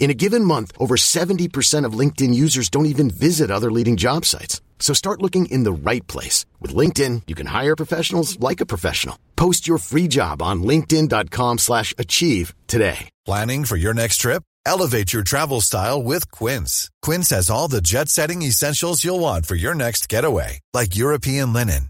In a given month, over 70% of LinkedIn users don't even visit other leading job sites. So start looking in the right place. With LinkedIn, you can hire professionals like a professional. Post your free job on linkedin.com slash achieve today. Planning for your next trip? Elevate your travel style with Quince. Quince has all the jet-setting essentials you'll want for your next getaway, like European linen,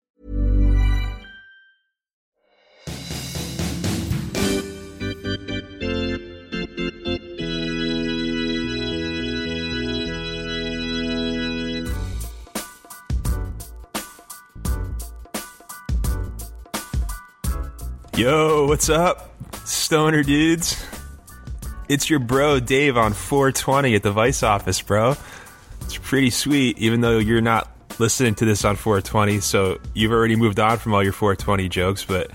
Yo, what's up, stoner dudes? It's your bro Dave on 420 at the Vice office, bro. It's pretty sweet, even though you're not listening to this on 420, so you've already moved on from all your 420 jokes, but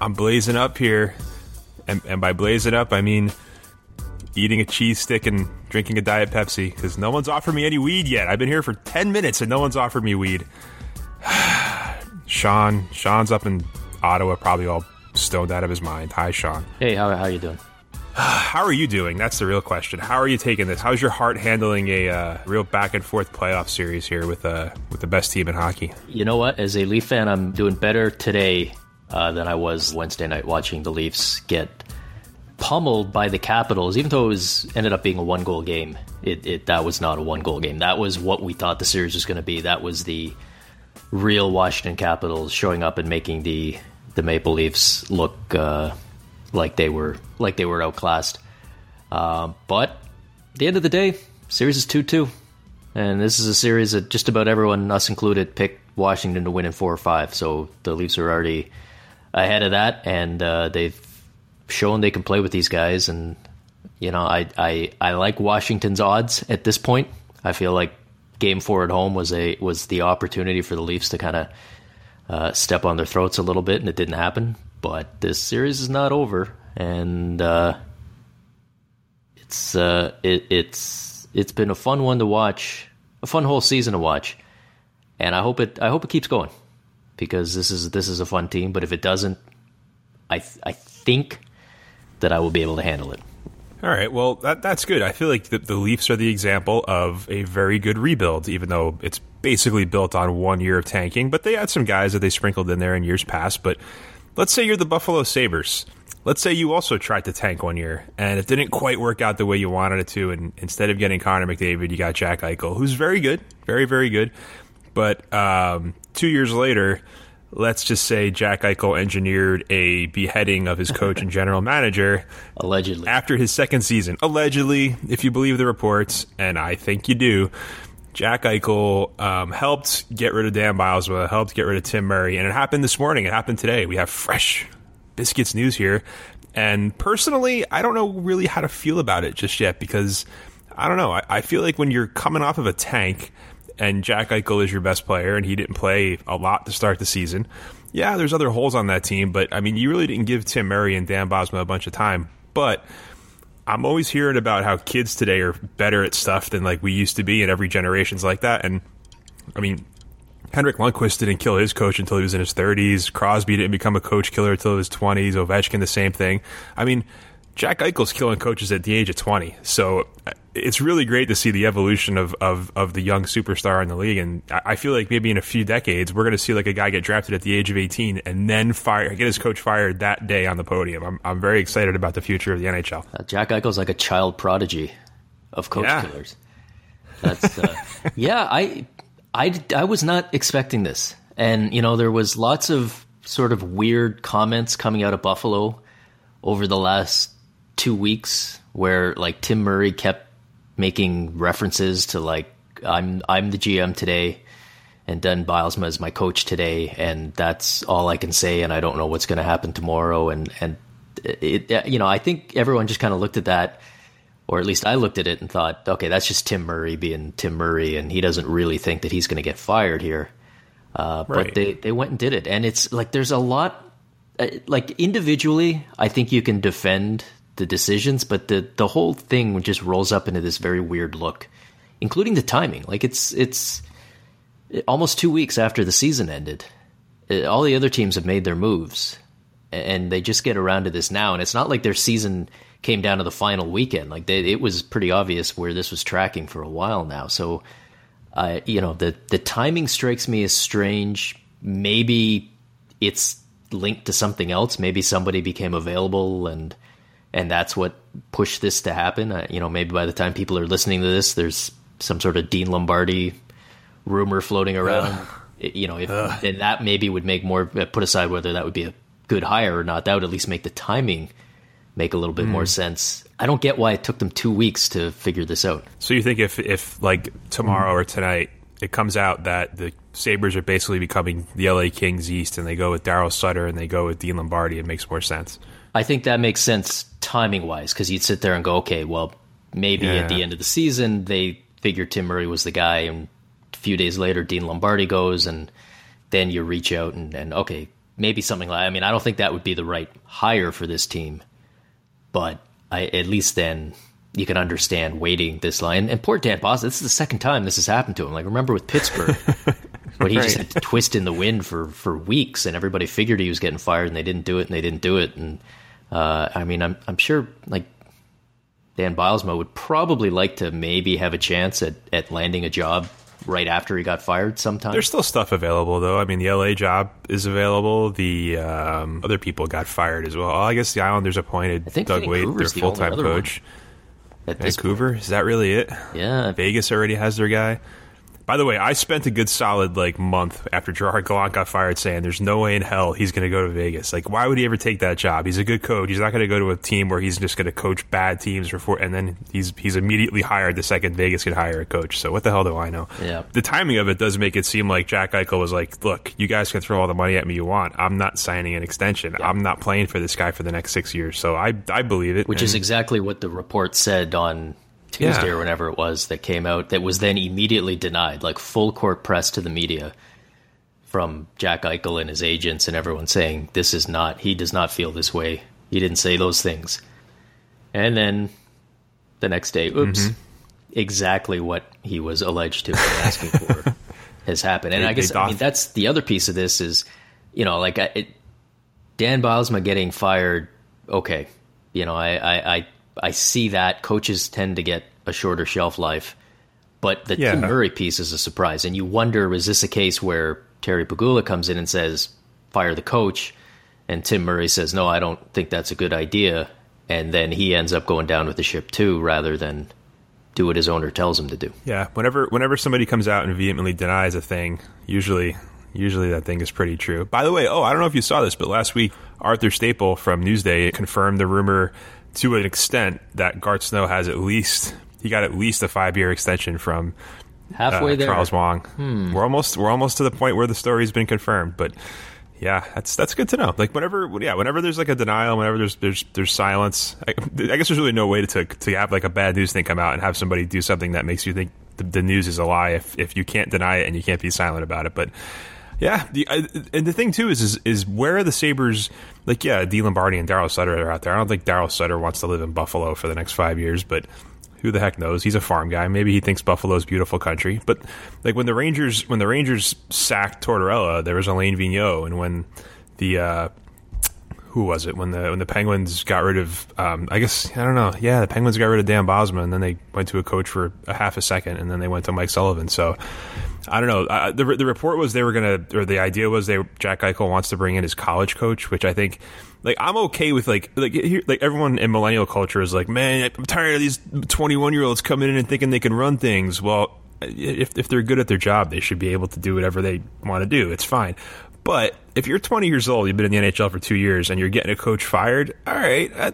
I'm blazing up here. And, and by blazing up, I mean eating a cheese stick and drinking a Diet Pepsi, because no one's offered me any weed yet. I've been here for 10 minutes and no one's offered me weed. Sean, Sean's up in Ottawa, probably all stoned out of his mind. Hi, Sean. Hey, how how you doing? How are you doing? That's the real question. How are you taking this? How's your heart handling a uh, real back and forth playoff series here with uh, with the best team in hockey? You know what? As a Leaf fan, I'm doing better today uh, than I was Wednesday night watching the Leafs get pummeled by the Capitals. Even though it was ended up being a one goal game, it, it that was not a one goal game. That was what we thought the series was going to be. That was the real Washington Capitals showing up and making the the Maple Leafs look uh, like they were like they were outclassed. Uh, but at the end of the day, series is two two, and this is a series that just about everyone, us included, picked Washington to win in four or five. So the Leafs are already ahead of that, and uh, they've shown they can play with these guys. And you know, I I I like Washington's odds at this point. I feel like Game Four at home was a was the opportunity for the Leafs to kind of uh, step on their throats a little bit, and it didn't happen. But this series is not over, and uh, it's uh, it, it's it's been a fun one to watch, a fun whole season to watch, and I hope it I hope it keeps going because this is this is a fun team. But if it doesn't, I th- I think that I will be able to handle it. All right, well that that's good. I feel like the, the Leafs are the example of a very good rebuild, even though it's basically built on one year of tanking. But they had some guys that they sprinkled in there in years past. But let's say you're the Buffalo Sabres. Let's say you also tried to tank one year and it didn't quite work out the way you wanted it to. And instead of getting Connor McDavid, you got Jack Eichel, who's very good, very, very good. But um, two years later, let's just say Jack Eichel engineered a beheading of his coach and general manager. Allegedly. After his second season. Allegedly, if you believe the reports, and I think you do. Jack Eichel um, helped get rid of Dan Bylsma, helped get rid of Tim Murray, and it happened this morning. It happened today. We have fresh biscuits news here, and personally, I don't know really how to feel about it just yet because I don't know. I, I feel like when you're coming off of a tank and Jack Eichel is your best player, and he didn't play a lot to start the season. Yeah, there's other holes on that team, but I mean, you really didn't give Tim Murray and Dan Bylsma a bunch of time, but I'm always hearing about how kids today are better at stuff than like we used to be, and every generation's like that. And I mean, Henrik Lundqvist didn't kill his coach until he was in his 30s. Crosby didn't become a coach killer until his 20s. Ovechkin the same thing. I mean, Jack Eichel's killing coaches at the age of 20. So it's really great to see the evolution of, of, of the young superstar in the league. And I feel like maybe in a few decades, we're going to see like a guy get drafted at the age of 18 and then fire, get his coach fired that day on the podium. I'm, I'm very excited about the future of the NHL. Uh, Jack Eichel's like a child prodigy of coach yeah. killers. That's, uh, yeah, I, I, I was not expecting this. And, you know, there was lots of sort of weird comments coming out of Buffalo over the last two weeks where like Tim Murray kept making references to like I'm I'm the GM today, and Dan Bylsma is my coach today, and that's all I can say. And I don't know what's going to happen tomorrow. And and it, you know, I think everyone just kind of looked at that, or at least I looked at it and thought, okay, that's just Tim Murray being Tim Murray, and he doesn't really think that he's going to get fired here. Uh, Right. But they they went and did it, and it's like there's a lot. uh, Like individually, I think you can defend the decisions, but the the whole thing just rolls up into this very weird look, including the timing. Like it's it's almost two weeks after the season ended. Uh, All the other teams have made their moves, and they just get around to this now. And it's not like their season came down to the final weekend. Like they, it was pretty obvious where this was tracking for a while now. So, uh, you know, the the timing strikes me as strange. Maybe it's linked to something else. Maybe somebody became available and. And that's what pushed this to happen. Uh, you know, maybe by the time people are listening to this, there's some sort of Dean Lombardi rumor floating around. It- you know, if then that maybe would make more. uh, Put aside whether that would be a good hire or not, that would at least make the timing make a little bit more sense. I don't get why it took them two weeks to figure this out. So you think if if like tomorrow or tonight it comes out that the Sabres are basically becoming the LA Kings East and they go with Daryl Sutter and they go with Dean Lombardi, it makes more sense. I think that makes sense timing wise because you'd sit there and go, okay, well, maybe Yeah. at the end of the season they figured Tim Murray was the guy, and a few days later Dean Lombardi goes, and then you reach out and, and okay, maybe something like. I mean, I don't think that would be the right hire for this team, but I at least then you can understand waiting this line. And poor Dan Boston, this is the second time this has happened to him. Like remember with Pittsburgh. But he just had to twist in the wind for, for weeks, and everybody figured he was getting fired, and they didn't do it, and they didn't do it. And uh, I mean, I'm I'm sure like Dan Bylsma would probably like to maybe have a chance at, at landing a job right after he got fired sometime. There's still stuff available though. I mean, the LA job is available. The um, other people got fired as well. I guess the Islanders appointed think Doug Weight, their the full time coach. at. Vancouver is that really it? Yeah, Vegas already has their guy. By the way, I spent a good solid like month after Gerard Gallant got fired saying there's no way in hell he's going to go to Vegas. Like, why would he ever take that job? He's a good coach. He's not going to go to a team where he's just going to coach bad teams for four, and then he's he's immediately hired the second Vegas could hire a coach. So what the hell do I know? Yeah. The timing of it does make it seem like Jack Eichel was like, look, you guys can throw all the money at me you want. I'm not signing an extension. I'm not playing for this guy for the next six years. So I I believe it. which is exactly what the report said on Tuesday Yeah. or whenever it was that came out. That was then immediately denied, like full court press to the media from Jack Eichel and his agents and everyone saying this is not. He does not feel this way. He didn't say those things. And then the next day, oops, Mm-hmm. exactly what he was alleged to be asking for has happened. And They- I guess I mean that's the other piece of this is, you know, like I, it, Dan Bylsma getting fired, okay. You know, I, I, I, I see that coaches tend to get a shorter shelf life, but the Yeah. Tim Murray piece is a surprise. And you wonder, is this a case where Terry Pegula comes in and says, fire the coach, and Tim Murray says, no, I don't think that's a good idea, and then he ends up going down with the ship too, rather than do what his owner tells him to do. Yeah, whenever whenever somebody comes out and vehemently denies a thing, usually usually that thing is pretty true. By the way, oh, I don't know if you saw this, but last week Arthur Staple from Newsday confirmed the rumor to an extent that Garth Snow has at least he got at least a five year extension from Halfway uh, there. Charles Wang. We're almost we're almost to the point where the story's been confirmed, but yeah, that's that's good to know. Like whenever, yeah, whenever there's like a denial, whenever there's there's there's silence, I, I guess there's really no way to to have like a bad news thing come out and have somebody do something that makes you think the, the news is a lie if if you can't deny it and you can't be silent about it. But yeah, the, and the thing too is, is is where are the Sabres? Like, yeah, D Lombardi and Daryl Sutter are out there. I don't think Daryl Sutter wants to live in Buffalo for the next five years, but who the heck knows? He's a farm guy. Maybe he thinks Buffalo's beautiful country. But like when the Rangers when the Rangers sacked Tortorella, there was Alain Vigneault, and when the uh, who was it when the when the Penguins got rid of um, I guess I don't know yeah the Penguins got rid of Dan Bylsma and then they went to a coach for a half a second and then they went to Mike Sullivan so I don't know. Uh, the the report was they were gonna or the idea was they Jack Eichel wants to bring in his college coach which I think like I'm okay with like like here, like everyone in millennial culture is like man I'm tired of these 21 year olds coming in and thinking they can run things. Well if if they're good at their job they should be able to do whatever they want to do. It's fine. But if you're 20 years old, you've been in the NHL for two years, and you're getting a coach fired, all right, uh,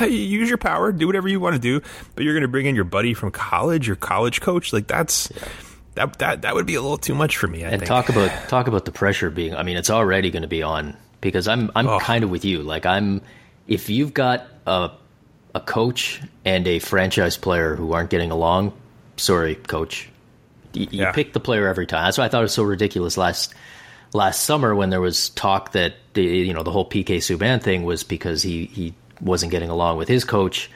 uh, use your power, do whatever you want to do. But you're going to bring in your buddy from college, your college coach, like that's that that that would be a little too much for me. I and think. talk about talk about the pressure being. I mean, it's already going to be on because I'm I'm Oh. kind of with you. Like I'm, if you've got a a coach and a franchise player who aren't getting along, sorry, coach, you, you Yeah. pick the player every time. That's why I thought it was so ridiculous last last summer when there was talk that the you know the whole PK Subban thing was because he he wasn't getting along with his coach,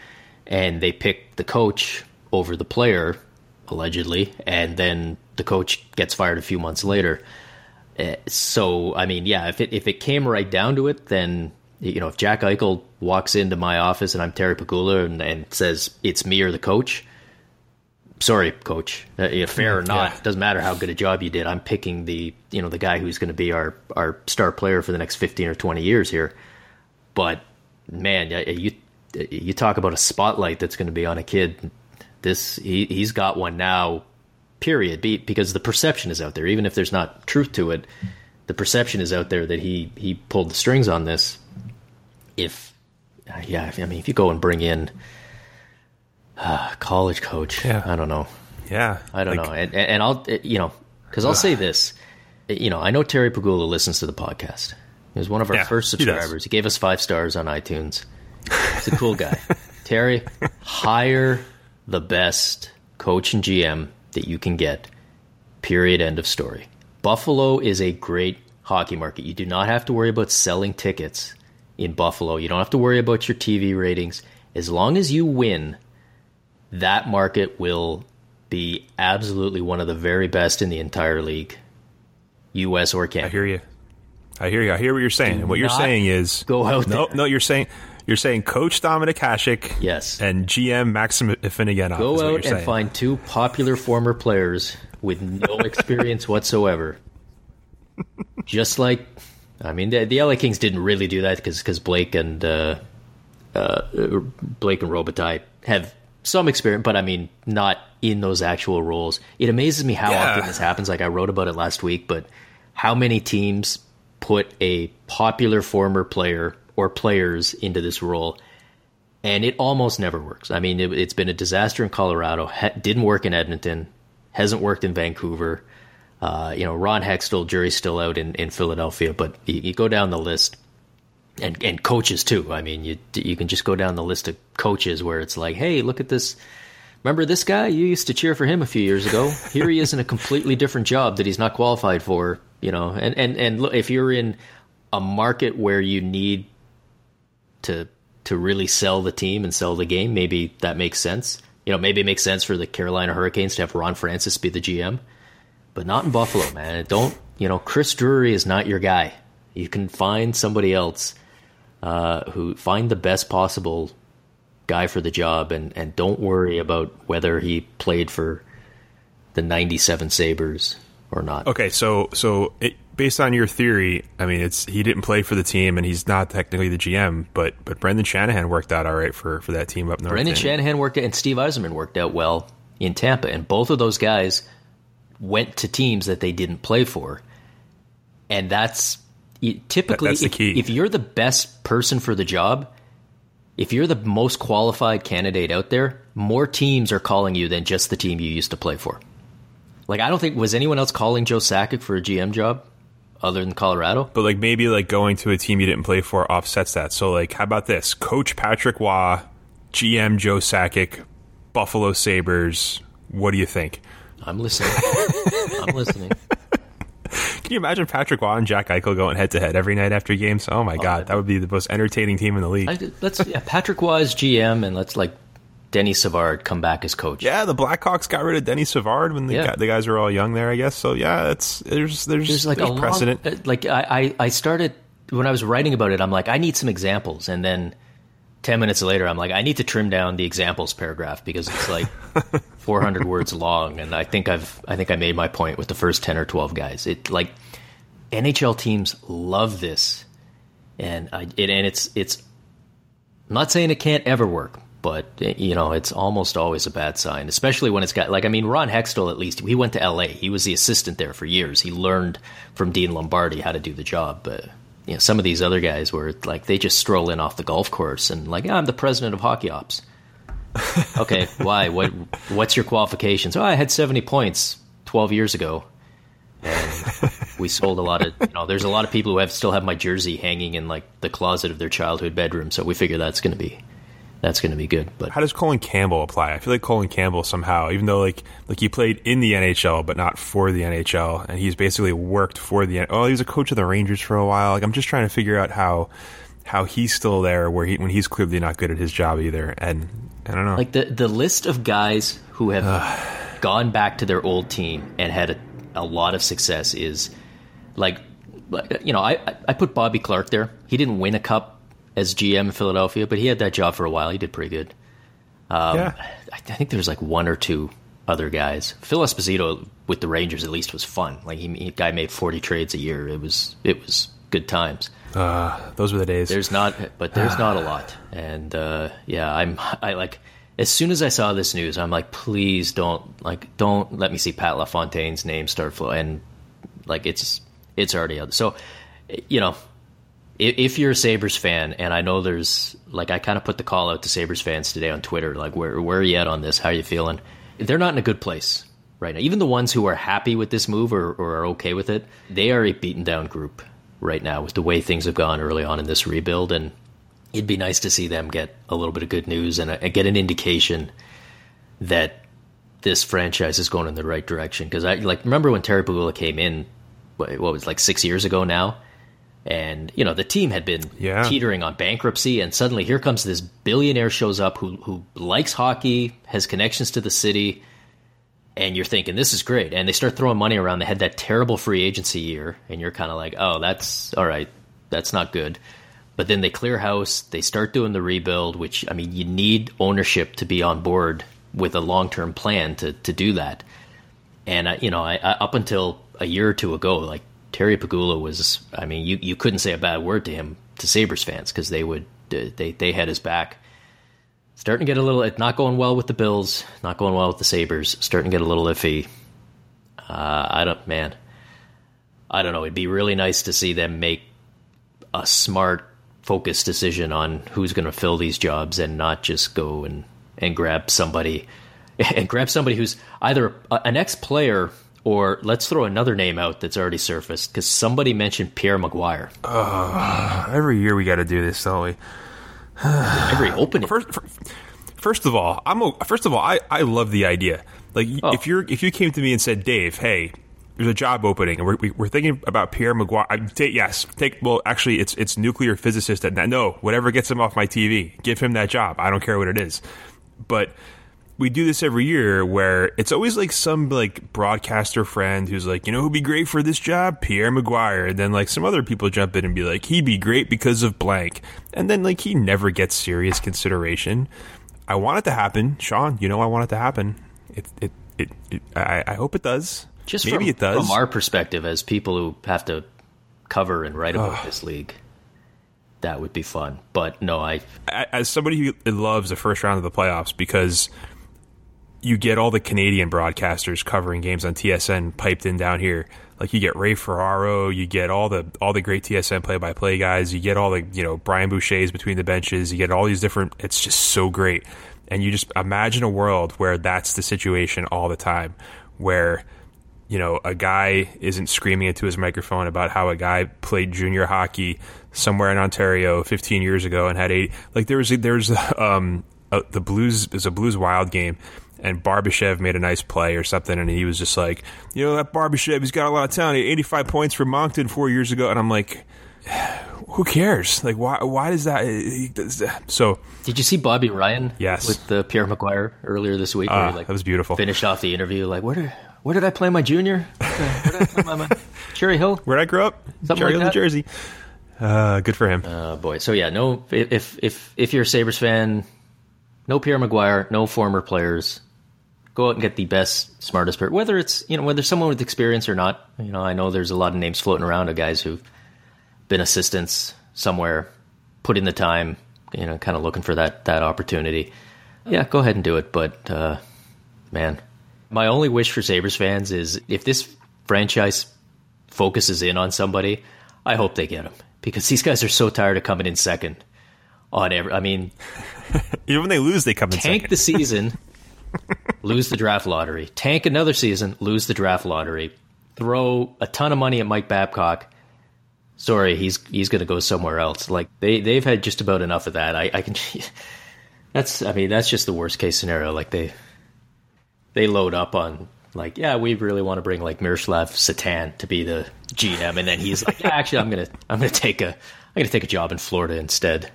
and they picked the coach over the player allegedly, and then the coach gets fired a few months later. Uh, So I mean, yeah, if it if it came right down to it, then you know if Jack Eichel walks into my office and I'm Terry Pegula and, and says it's me or the coach, sorry, coach, uh, fair or not, Yeah. doesn't matter how good a job you did. I'm picking the you know the guy who's going to be our our star player for the next 15 or 20 years here. But man, you you talk about a spotlight that's going to be on a kid. This he he's got one now. Period. Be, because the perception is out there, even if there's not truth to it. The perception is out there that he he pulled the strings on this. If uh, yeah, I mean, if you go and bring in uh, college coach, Yeah. I don't know. yeah, I don't like, know, and, and I'll you know because I'll say this, you know, I know Terry Pegula listens to the podcast. He was one of our Yeah, first he subscribers. He, gave us five stars on iTunes. He's a cool guy. Terry, hire the best coach and GM that you can get. Period. End of story. Buffalo is a great hockey market. You do not have to worry about selling tickets in Buffalo. You don't have to worry about your TV ratings. As long as you win, that market will be absolutely one of the very best in the entire league, U.S. or Canada. I hear you. I hear you. I hear what you're saying. And what you're saying is go out No, there. no. You're saying you're saying Coach Dominik Hasek, Yes. and GM Maxim Afinogenov. Go out and find two popular former players with no experience whatsoever. Just like, I mean, the, the LA Kings didn't really do that because Blake and uh, uh, Blake and Robitaille have some experience, but I mean, not in those actual roles. It amazes me how Yeah. often this happens. Like I wrote about it last week, but how many teams put a popular former player or players into this role? and it almost never works. I mean, it, it's been a disaster in Colorado. Ha- didn't work in Edmonton. Hasn't worked in Vancouver. Uh, you know, Ron Hextall, jury's still out in, in Philadelphia. But you, you go down the list, and and coaches too. I mean, you you can just go down the list of coaches where it's like, hey, look at this. Remember this guy? You used to cheer for him a few years ago. Here he is in a completely different job that he's not qualified for. You know, and and and look, if you're in a market where you need to to really sell the team and sell the game, maybe that makes sense. You know, maybe it makes sense for the Carolina Hurricanes to have Ron Francis be the GM, but not in Buffalo, man. Don't you know? Chris Drury is not your guy. You can find somebody else uh, who find the best possible guy for the job, and and don't worry about whether he played for the '97 Sabres or not. Okay, so so it, based on your theory, I mean, it's he didn't play for the team, and he's not technically the GM, but but Brendan Shanahan worked out all right for for that team up north. Brendan Shanahan worked out, and Steve Yzerman worked out well in Tampa, and both of those guys went to teams that they didn't play for, and that's typically that's the if, if you're the best person for the job. If you're the most qualified candidate out there, more teams are calling you than just the team you used to play for. Like I don't think was anyone else calling Joe Sakic for a GM job other than Colorado. But like maybe like going to a team you didn't play for offsets that. So like how about this? Coach Patrick Roy, GM Joe Sakic, Buffalo Sabres. What do you think? I'm listening. I'm listening. Can you imagine Patrick Roy and Jack Eichel going head to head every night after games? Oh my oh, god, that would be the most entertaining team in the league. I, let's yeah, Patrick Wise GM and let's like Denny Savard come back as coach. yeah, the Blackhawks got rid of Denny Savard when the, Yeah. guy- the guys were all young there, I guess. So yeah, it's there's there's There's like there's a precedent. uh, like I, I I started when I was writing about it. I'm like I need some examples, and then ten minutes later, I'm like I need to trim down the examples paragraph because it's like 400 words long, and I think I've I think I made my point with the first 10 or 12 guys. It like NHL teams love this, and I it, and it's it's. I'm not saying it can't ever work, but you know it's almost always a bad sign, especially when it's got like I mean Ron Hextall at least he went to L.A. He was the assistant there for years. He learned from Dean Lombardi how to do the job. But you know some of these other guys were like they just stroll in off the golf course and like yeah, I'm the president of hockey ops. okay, why? What? What's your qualifications? Oh, I had 70 points 12 years ago. And we sold a lot of, you know, there's a lot of people who have still have my jersey hanging in like the closet of their childhood bedroom. So we figure that's going to be that's going to be good. But how does Colin Campbell apply? I feel like Colin Campbell somehow, even though like like he played in the NHL but not for the NHL, and he's basically worked for the. Oh, he was a coach of the Rangers for a while. Like I'm just trying to figure out how how he's still there where he when he's clearly not good at his job either. And I don't know. Like the the list of guys who have gone back to their old team and had a, a lot of success is like you know I I put Bobby Clarke there. He didn't win a cup as GM in Philadelphia, but he had that job for a while. He did pretty good. Um, yeah. I, I think there's like one or two other guys. Phil Esposito with the Rangers at least was fun. Like he, he guy made 40 trades a year. It was it was good times. Uh, those were the days. There's not, but there's not a lot. And uh, yeah, I'm I like as soon as I saw this news, I'm like, please don't like don't let me see Pat LaFontaine's name start flowing. And like it's it's already out. So you know, if you're a Sabres fan, and I know there's like I kind of put the call out to Sabres fans today on Twitter, like where where are you at on this? How are you feeling? They're not in a good place right now. Even the ones who are happy with this move or, or are okay with it, they are a beaten down group right now with the way things have gone early on in this rebuild. And it'd be nice to see them get a little bit of good news and, and get an indication that this franchise is going in the right direction. Because I like remember when Terry Pegula came in, what, what was like six years ago now and you know the team had been yeah. teetering on bankruptcy and suddenly here comes this billionaire shows up who who likes hockey has connections to the city and you're thinking this is great. And they start throwing money around. They had that terrible free agency year and you're kind of like oh that's all right that's not good. But then they clear house they start doing the rebuild which i mean you need ownership to be on board with a long-term plan to to do that. And I, you know I, I, up until a year or two ago like Terry Pegula was, I mean, you, you couldn't say a bad word to him to Sabres fans because they would they they had his back. Starting to get a little not going well with the Bills, not going well with the Sabres. Starting to get a little iffy. Uh, I don't, man. I don't know. It'd be really nice to see them make a smart, focused decision on who's going to fill these jobs and not just go and and grab somebody and grab somebody who's either an ex player or let's throw another name out that's already surfaced because somebody mentioned Pierre McGuire. Uh, every year we got to do this, don't we? every opening. First, first of all, I'm a, first of all, I, I love the idea. Like oh. if you're if you came to me and said, Dave, hey, there's a job opening, and we're, we, are thinking about Pierre McGuire. I, take, yes, take. Well, actually, it's it's nuclear physicist. At, no, whatever gets him off my TV, give him that job. I don't care what it is, but we do this every year where it's always like some like broadcaster friend who's like, you know, who'd be great for this job? Pierre McGuire. And then like some other people jump in and be like, he'd be great because of blank. And then like he never gets serious consideration. I want it to happen, Sean. You know, I want it to happen. It, it, it, it I, I, hope it does. Just maybe from, it does. From our perspective, as people who have to cover and write about this league, that would be fun. But no, I, as somebody who loves the first round of the playoffs because you get all the Canadian broadcasters covering games on TSN piped in down here. Like you get Ray Ferraro, you get all the all the great TSN play by play guys, you get all the you know Brian Boucher's between the benches, you get all these different. It's just so great, and you just imagine a world where that's the situation all the time, where you know a guy isn't screaming into his microphone about how a guy played junior hockey somewhere in Ontario 15 years ago and had eight. Like there was there's um a, the Blues is a Blues Wild game and Barbashev made a nice play or something, and he was just like, you know, that Barbashev, he's got a lot of talent. He 85 points for Moncton four years ago, and I'm like, who cares? Like, why? Why does that? So, did you see Bobby Ryan? Yes, with the Pierre McGuire earlier this week. Uh, like, that was beautiful. Finished off the interview like, where did where did I play my junior? Where did I play my, my Cherry Hill? Where did I grow up? Something Cherry like Hill, New Jersey. Uh, good for him. Oh boy. So yeah, no. If if if you're a Sabres fan, no Pierre McGuire, no former players go out and get the best, smartest person. Whether it's you know whether someone with experience or not. You know, I know there's a lot of names floating around of guys who've been assistants somewhere, put in the time, you know, kind of looking for that that opportunity. Yeah, go ahead and do it. But uh, man, my only wish for Sabres fans is if this franchise focuses in on somebody, I hope they get him because these guys are so tired of coming in second on every. I mean, even when they lose, they come in tank second. the season. lose the draft lottery, tank another season, lose the draft lottery, throw a ton of money at Mike Babcock. Sorry, he's he's going to go somewhere else. Like they they've had just about enough of that. I, I can. That's I mean that's just the worst case scenario. Like they they load up on like yeah we really want to bring like Miroslav Satan to be the GM, and then he's like yeah actually I'm gonna I'm gonna take a I'm gonna take a job in Florida instead.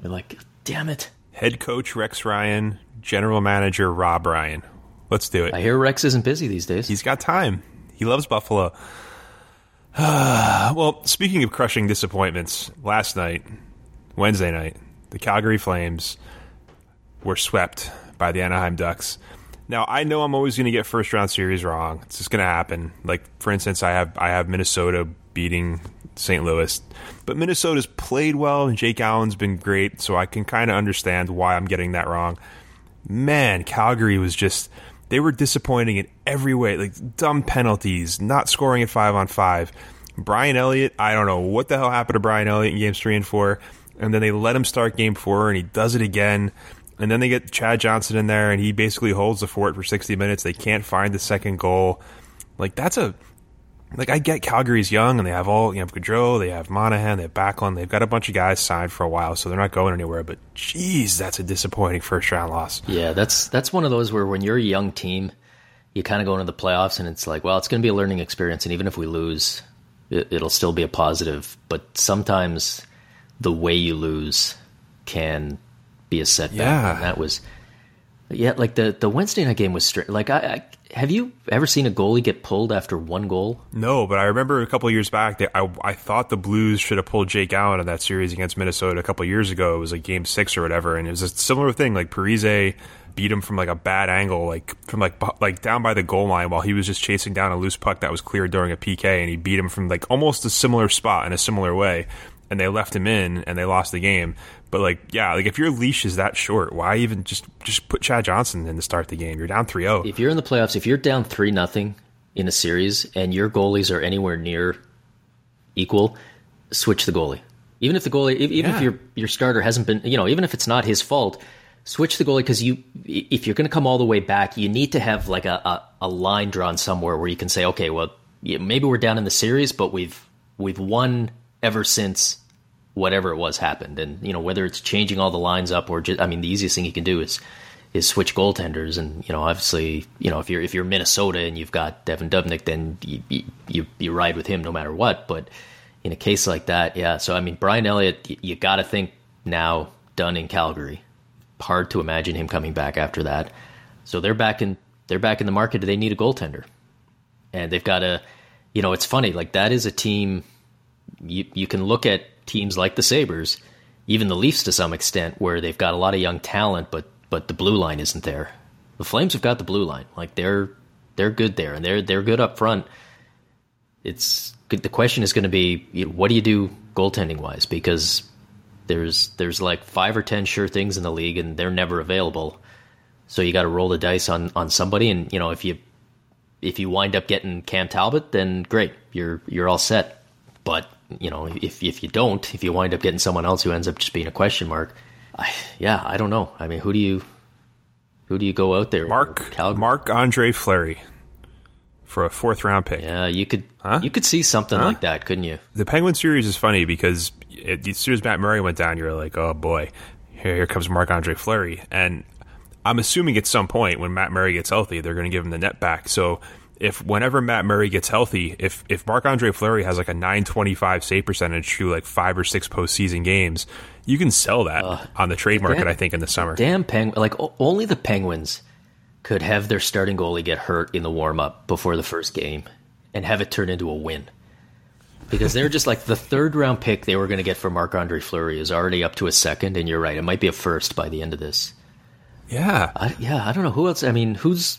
We're like damn it. Head coach Rex Ryan, general manager Rob Ryan. Let's do it. I hear Rex isn't busy these days. He's got time. He loves Buffalo. well, speaking of crushing disappointments, last night, Wednesday night, the Calgary Flames were swept by the Anaheim Ducks. Now I know I'm always going to get first round series wrong. It's just going to happen. Like for instance, I have I have Minnesota beating St. Louis, but Minnesota's played well and Jake Allen's been great, so I can kind of understand why I'm getting that wrong. Man, Calgary was just they were disappointing in every way. Like dumb penalties, not scoring at five on five. Brian Elliott, I don't know what the hell happened to Brian Elliott in games three and four, and then they let him start game four, and he does it again. And then they get Chad Johnson in there, and he basically holds the fort for 60 minutes. They can't find the second goal. Like, that's a. Like, I get Calgary's young, and they have all. You have Gaudreau, they have Monahan, they have Backlund. They've got a bunch of guys signed for a while, so they're not going anywhere. But, geez, that's a disappointing first round loss. Yeah, that's that's one of those where when you're a young team, you kind of go into the playoffs, and it's like, well, it's going to be a learning experience, and even if we lose, it, it'll still be a positive. But sometimes the way you lose can be a setback. Yeah. And that was, yeah, like the, the Wednesday night game was straight. Like, I, I, have you ever seen a goalie get pulled after one goal? No, but I remember a couple years back, they, I, I thought the Blues should have pulled Jake Allen in that series against Minnesota a couple years ago. It was like game six or whatever, and it was a similar thing. Like Parise beat him from like a bad angle, like from like like down by the goal line while he was just chasing down a loose puck that was cleared during a PK, and he beat him from like almost a similar spot in a similar way, and they left him in and they lost the game. But like, yeah, like if your leash is that short, why even just just put Chad Johnson in to start the game? You're down 3-0. If you're in the playoffs, if you're down three nothing in a series and your goalies are anywhere near equal, switch the goalie. Even if the goalie, even Yeah. if your your starter hasn't been, you know, even if it's not his fault, switch the goalie because you, if you're going to come all the way back, you need to have like a, a, a line drawn somewhere where you can say, okay, well, yeah, maybe we're down in the series, but we've we've won ever since whatever it was happened, and you know whether it's changing all the lines up or just, I mean, the easiest thing you can do is is switch goaltenders, and you know, obviously, you know, if you're if you're Minnesota and you've got Devan Dubnyk, then you you, you, ride with him no matter what. But in a case like that, yeah. So I mean, Brian Elliott, you, you got to think now done in Calgary. Hard to imagine him coming back after that. So they're back in they're back in the market. They need a goaltender, and they've got a. You know, it's funny. Like that is a team. You you can look at teams like the Sabres, even the Leafs to some extent, where they've got a lot of young talent, but but the blue line isn't there. The Flames have got the blue line. Like they're they're good there, and they're they're good up front. It's. The question is going to be, you know, what do you do goaltending wise? Because there's there's like five or ten sure things in the league, and they're never available. So you got to roll the dice on on somebody, and you know if you if you wind up getting Cam Talbot, then great, you're you're all set. But you know if if you don't, if you wind up getting someone else who ends up just being a question mark, I, yeah, I don't know. I mean, who do you who do you go out there? Mark Calgary? Marc Andre Fleury for a fourth round pick. Yeah, you could Huh? you could see something like that, couldn't you? The Penguin series is funny because it, as soon as Matt Murray went down, you're like, oh boy, here, here comes Marc Andre Fleury. And I'm assuming at some point when Matt Murray gets healthy, they're going to give him the net back. So if whenever Matt Murray gets healthy, if if Marc Andre Fleury has like a 925 save percentage through like five or six postseason games, you can sell that on the trade market. damn- I think in the summer. Damn penguin! Like o- only the Penguins could have their starting goalie get hurt in the warm up before the first game and have it turn into a win. Because they're just like the third round pick they were going to get for Marc Andre Fleury is already up to a second, and you're right, it might be a first by the end of this. Yeah. I, yeah, I don't know who else. I mean, who's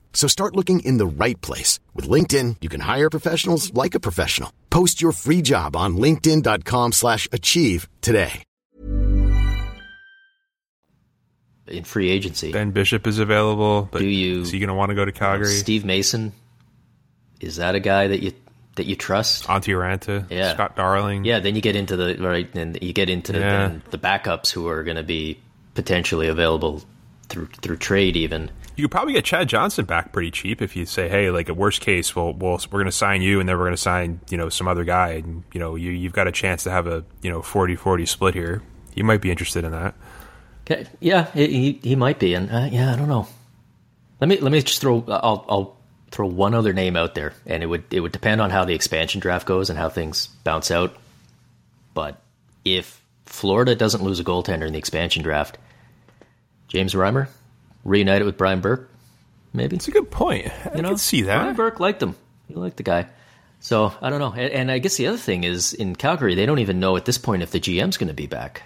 So start looking in the right place. With LinkedIn, you can hire professionals like a professional. Post your free job on linkedin.com slash achieve today. In free agency, Ben Bishop is available, but Do you- is he going to want to go to Calgary? Steve Mason, is that a guy that you that you trust? Antti Raanta, Yeah. Scott Darling. Yeah, then you get into the right, and you get into the, Yeah. then the backups who are going to be potentially available through through trade even. You could probably get Chad Johnson back pretty cheap if you say, "Hey, like at worst case, we'll, we'll we're going to sign you, and then we're going to sign you know some other guy, and you know you you've got a chance to have a you know 40-40 split here. You might be interested in that. Okay, yeah, he he might be, and uh, yeah, I don't know. Let me let me just throw. I'll I'll throw one other name out there, and it would it would depend on how the expansion draft goes and how things bounce out. But if Florida doesn't lose a goaltender in the expansion draft, James Reimer reunite it with Brian Burke, maybe. It's a good point. I You know, can see that. Brian Burke liked him. He liked the guy. So I don't know. And, and I guess the other thing is in Calgary, they don't even know at this point if the GM's going to be back.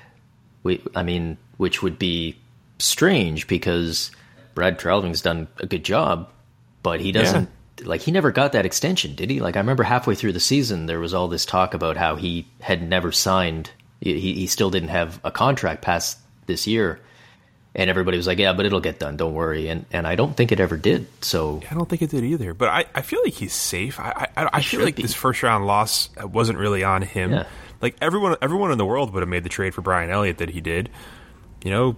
We, I mean, which would be strange because Brad Treliving's done a good job, but he doesn't. Like he never got that extension, did he? Like I remember halfway through the season, there was all this talk about how he had never signed. He, he still didn't have a contract past this year, and everybody was like, "Yeah, but it'll get done. Don't worry." And and I don't think it ever did. So I don't think it did either, but I, I feel like he's safe. I I, I feel like be. this first round loss uh, wasn't really on him. Yeah. Like everyone everyone in the world would have made the trade for Brian Elliott that he did. You know,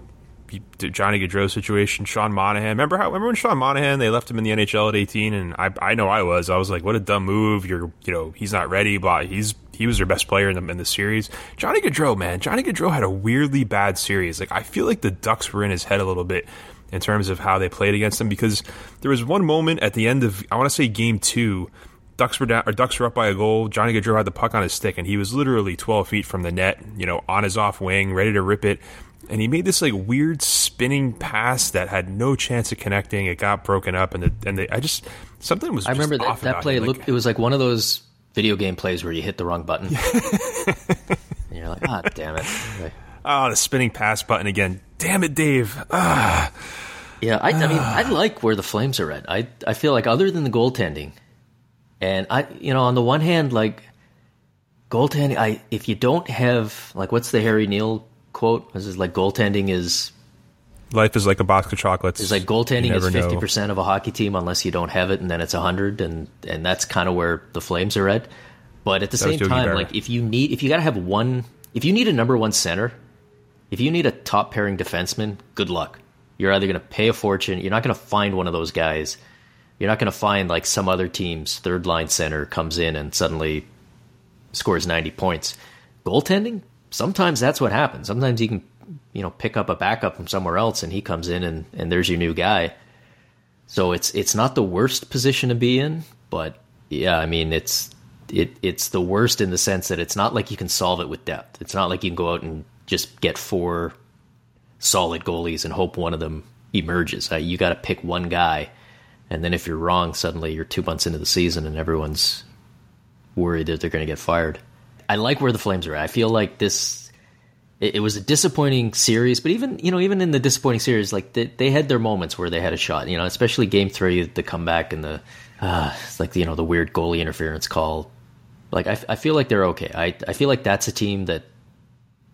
Johnny Gaudreau situation, Sean Monahan. Remember how? Remember when Sean Monahan they left him in the NHL at eighteen, and I I know I was. I was like, what a dumb move. You're you know he's not ready. But he's he was their best player in the in the series. Johnny Gaudreau, man, Johnny Gaudreau had a weirdly bad series. Like I feel like the Ducks were in his head a little bit in terms of how they played against him because there was one moment at the end of I want to say game two. Ducks were down, or Ducks were up by a goal. Johnny Gaudreau had the puck on his stick, and he was literally 12 feet from the net, you know, on his off wing, ready to rip it. And he made this like weird spinning pass that had no chance of connecting. It got broken up, and the, and the, I just something was. I just remember that, that play. It Like, looked. It was like one of those video game plays where you hit the wrong button, and you're like, "Ah, damn it!" Like, oh, the spinning pass button again. Damn it, Dave. Ah, yeah, I, I mean, I like where the Flames are at. I I feel like other than the goaltending, and I, you know, on the one hand, like goaltending, I if you don't have like what's the Harry Neale quote? This is like goaltending is life is like a box of chocolates. It's like goaltending is fifty percent of a hockey team unless you don't have it, and then it's hundred, and and that's kind of where the Flames are at. But at the was same time, like if you need, if you got to have one, if you need a number one center, if you need a top pairing defenseman, good luck. You're either going to pay a fortune. You're not going to find one of those guys. You're not going to find like some other team's third line center comes in and suddenly scores 90 points. Goaltending, sometimes that's what happens. Sometimes you can, you know, pick up a backup from somewhere else and he comes in and, and there's your new guy. So it's it's not the worst position to be in, but yeah, I mean it's it it's the worst in the sense that it's not like you can solve it with depth. It's not like you can go out and just get four solid goalies and hope one of them emerges. Uh, you got to pick one guy, and then if you're wrong, suddenly you're two months into the season and everyone's worried that they're going to get fired. I like where the Flames are. at. I feel like this. It, it was a disappointing series, but even you know, even in the disappointing series, like they, they had their moments where they had a shot. You know, especially Game Three, the comeback and the uh, like you know the weird goalie interference call. Like I, I feel like they're okay. I I feel like that's a team that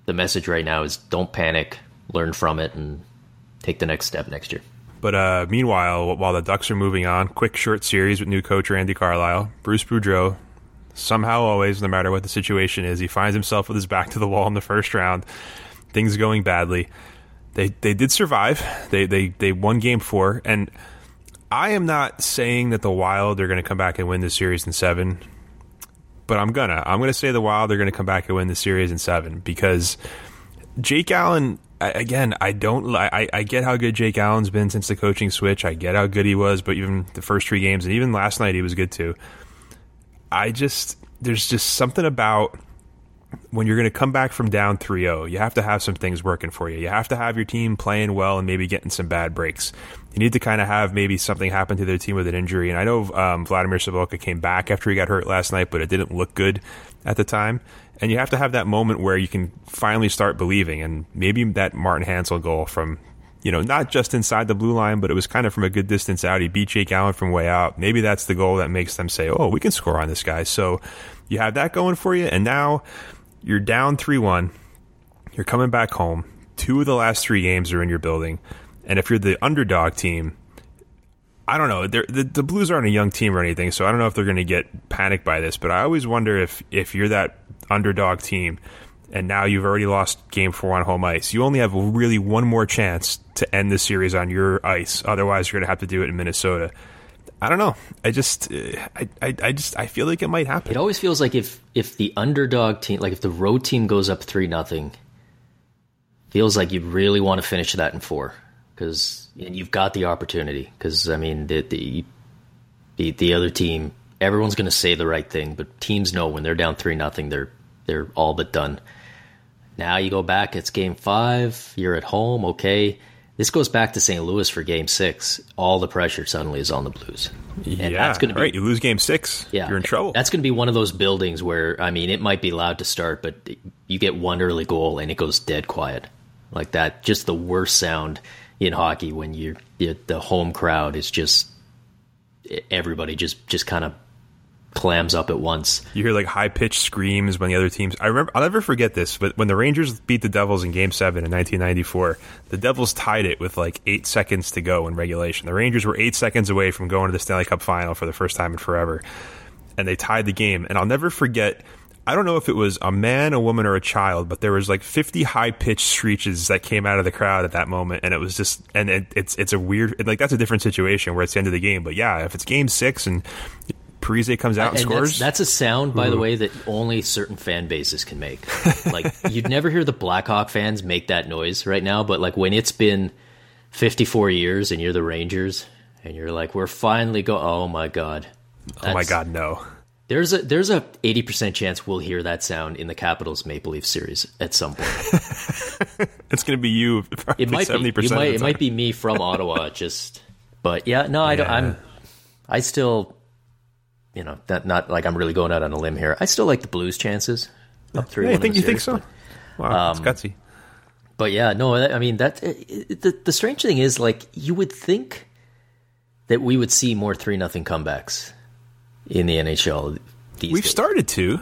the message right now is don't panic, learn from it, and take the next step next year. But uh, meanwhile, while the Ducks are moving on, quick short series with new coach Randy Carlyle, Bruce Boudreau, somehow always, no matter what the situation is, he finds himself with his back to the wall in the first round. Things going badly. They they did survive. They they they won game four, and I am not saying that the Wild are going to come back and win this series in seven, but I'm gonna I'm gonna say the Wild are going to come back and win the series in seven because Jake Allen again. I don't. I I get how good Jake Allen's been since the coaching switch. I get how good he was, but even the first three games and even last night he was good too. I just there's just something about when you're going to come back from down 3-0, you have to have some things working for you. You have to have your team playing well and maybe getting some bad breaks. You need to kind of have maybe something happen to their team with an injury. And I know um, Vladimir Sobotka came back after he got hurt last night, but it didn't look good at the time. And you have to have that moment where you can finally start believing. And maybe that Martin Hanzal goal from you know, not just inside the blue line, but it was kind of from a good distance out. He beat Jake Allen from way out. Maybe that's the goal that makes them say, "Oh, we can score on this guy." So you have that going for you, and now you're down three one. You're coming back home. Two of the last three games are in your building, and if you're the underdog team, I don't know. The, the Blues aren't a young team or anything, so I don't know if they're going to get panicked by this. But I always wonder if if you're that underdog team, and now you've already lost Game Four on home ice, you only have really one more chance to end the series on your ice. Otherwise, you're going to have to do it in Minnesota. I don't know. I just, uh, I, I, I just, I feel like it might happen. It always feels like if if the underdog team, like if the road team goes up three nothing, feels like you really want to finish that in four because and you've got the opportunity. Because I mean, the, the the the other team, everyone's going to say the right thing, but teams know when they're down three nothing, they're they're all but done. Now you go back, it's game five, you're at home, okay. This goes back to St. Louis for game six. All the pressure suddenly is on the Blues. And yeah, that's gonna be, right. You lose game six, yeah, you're in trouble. That's going to be one of those buildings where, I mean, it might be loud to start, but you get one early goal and it goes dead quiet. Like that, just the worst sound in hockey when you the home crowd is just everybody just just kind of clams up at once. You hear like high pitched screams when the other teams. I remember. I'll never forget this. But when the Rangers beat the Devils in Game Seven in 1994, the Devils tied it with like eight seconds to go in regulation. The Rangers were eight seconds away from going to the Stanley Cup Final for the first time in forever, and they tied the game. And I'll never forget I don't know if it was a man, a woman, or a child, but there was like 50 high pitched screeches that came out of the crowd at that moment, and it was just, and it, it's it's a weird, like that's a different situation where it's the end of the game. But yeah, if it's game six and Parise comes out and, uh, and scores, that's, that's, a sound, by Ooh. the mm-hmm. way, that only certain fan bases can make. like you'd never hear the Blackhawk fans make that noise right now, but like when it's been 54 years and you're the Rangers and you're like, we're finally go, oh my god. oh my god, no. There's a there's a eighty percent chance we'll hear that sound in the Capitals Maple Leaf series at some point. it's going to be you. It might 70% be. You might, it might be me from Ottawa. Just, but yeah, no, I don't. I'm. I still, you know, that not like I'm really going out on a limb here. I still like the Blues' chances up three. Yeah, I think you series, think so. But, wow, um, gutsy. But yeah, no, I mean that. The the strange thing is, like, you would think that we would see more three nothing comebacks in the NHL. We've days. started to.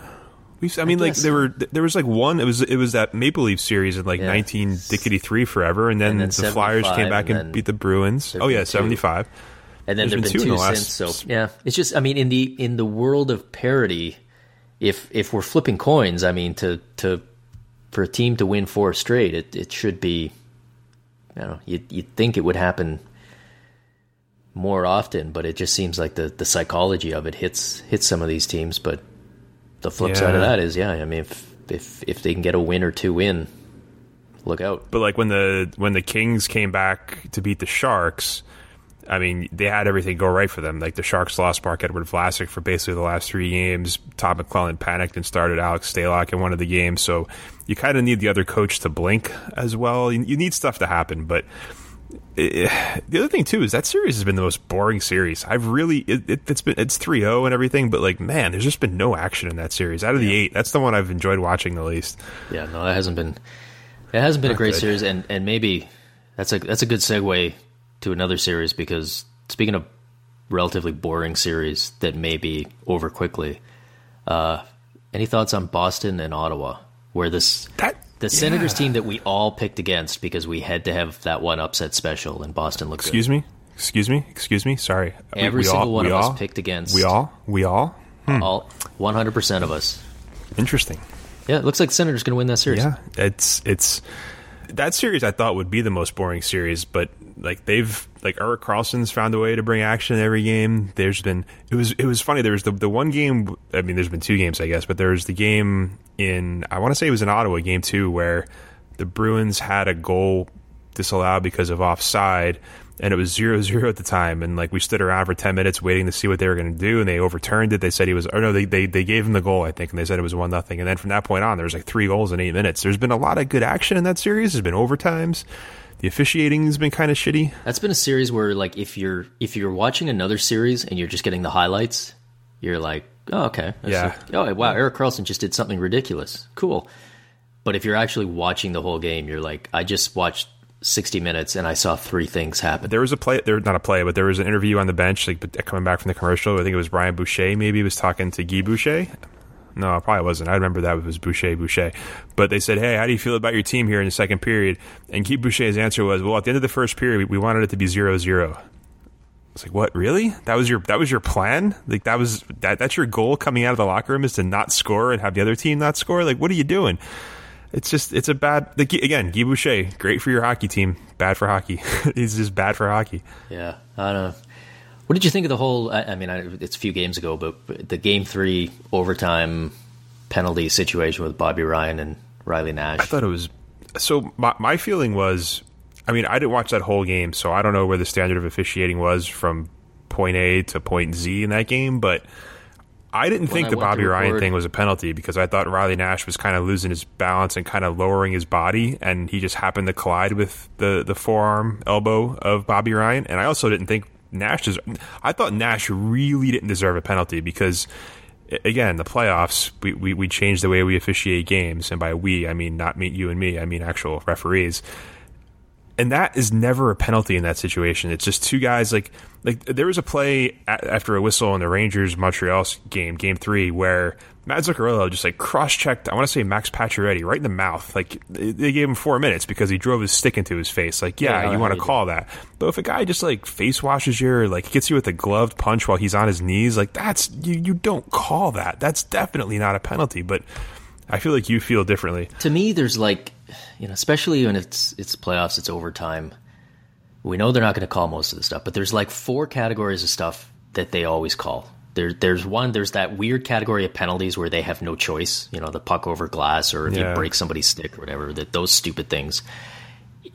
We've, I mean, I like there were there was like one. It was it was that Maple Leaf series in like yeah. nineteen dickety three forever, and then, and then the Flyers came back and, and beat the Bruins. Oh yeah, seventy five. And then there've been, been two, two since. So yeah, it's just I mean in the in the world of parity, if if we're flipping coins, I mean to to for a team to win four straight, it it should be. You know, you you'd think it would happen more often, but it just seems like the, the psychology of it hits hits some of these teams. But the flip yeah. side of that is, yeah, I mean, if if if they can get a win or two in, look out. But like when the when the Kings came back to beat the Sharks, I mean, they had everything go right for them. Like the Sharks lost Marc-Edouard Vlasic for basically the last three games. Todd McLellan panicked and started Alex Stalock in one of the games. So you kind of need the other coach to blink as well. You, you need stuff to happen, but it, the other thing too is that series has been the most boring series. I've really it, has been it's 3-0 and everything, but like man, there's just been no action in that series. Out of the eight, that's the one I've enjoyed watching the least. Yeah, no, that hasn't been it hasn't been Not a great good. series, and and maybe that's a that's a good segue to another series because speaking of relatively boring series that may be over quickly, uh, any thoughts on Boston and Ottawa, where this that the Senators team that we all picked against because we had to have that one upset special, and Boston looked. Excuse good. me. Excuse me. Excuse me. Sorry. Every we, we single all, one of all, us picked against. We all. We all. Hmm. All. One hundred percent of us. Interesting. Yeah, it looks like the Senators going to win that series. Yeah, it's it's that series. I thought would be the most boring series, but like they've like Erik Karlsson's found a way to bring action every game. There's been it was it was funny. There was the the one game. I mean, there's been two games, I guess, but there was the game in I want to say it was in Ottawa, game two, where the Bruins had a goal disallowed because of offside, and it was 0-0 at the time. And like we stood around for ten minutes waiting to see what they were going to do, and they overturned it. They said he was, or no, they they, they gave him the goal, I think, and they said it was one nothing. And then from that point on, there was like three goals in eight minutes. There's been a lot of good action in that series. There's been overtimes. The officiating has been kind of shitty. That's been a series where like if you're if you're watching another series and you're just getting the highlights, you're like, oh okay, yeah, oh wow, Erik Karlsson just did something ridiculous, cool. But if you're actually watching the whole game, you're like, I just watched 60 minutes and I saw three things happen. There was a play, there not a play, but there was an interview on the bench, like coming back from the commercial. I think it was Brian Boucher. Maybe he was talking to Guy Boucher. No, it probably wasn't. I remember that it was Boucher, Boucher. But they said, "Hey, how do you feel about your team here in the second period?" And Guy Boucher's answer was, "Well, at the end of the first period, we, wanted it to be 0-0. It's like, what? Really? That was your that was your plan? Like that was that that's your goal coming out of the locker room is to not score and have the other team not score? Like, what are you doing? It's just it's a bad like, again. Guy Boucher, great for your hockey team, bad for hockey. He's just bad for hockey. Yeah, I don't know. What did you think of the whole? I, I mean, I, it's a few games ago, but the game three overtime penalty situation with Bobby Ryan and Riley Nash. I thought it was so. My, my feeling was, I mean, I didn't watch that whole game, so I don't know where the standard of officiating was from point A to point Z in that game, but I didn't when think I the Bobby Ryan thing was a penalty because I thought Riley Nash was kind of losing his balance and kind of lowering his body, and he just happened to collide with the the forearm elbow of Bobby Ryan. And I also didn't think Nash des- I thought Nash really didn't deserve a penalty because again, the playoffs, we, we, we changed the way we officiate games. And by we, I mean not me, you and me, I mean actual referees. And that is never a penalty in that situation. It's just two guys like like there was a play after a whistle in the Rangers Montreal game, game three, where Matt Zuccarello just like cross checked. I want to say Max Pacioretty right in the mouth. Like they gave him four minutes because he drove his stick into his face. Like yeah, yeah you want to call that. But if a guy just like face washes you or like hits you with a gloved punch while he's on his knees, like that's you you don't call that. That's definitely not a penalty. But I feel like you feel differently. To me, there's like you know, especially when it's it's playoffs, it's overtime. We know they're not going to call most of the stuff, but there's like four categories of stuff that they always call there, there's one. There's that weird category of penalties where they have no choice. You know, the puck over glass, or if yeah. you break somebody's stick, or whatever. That those stupid things.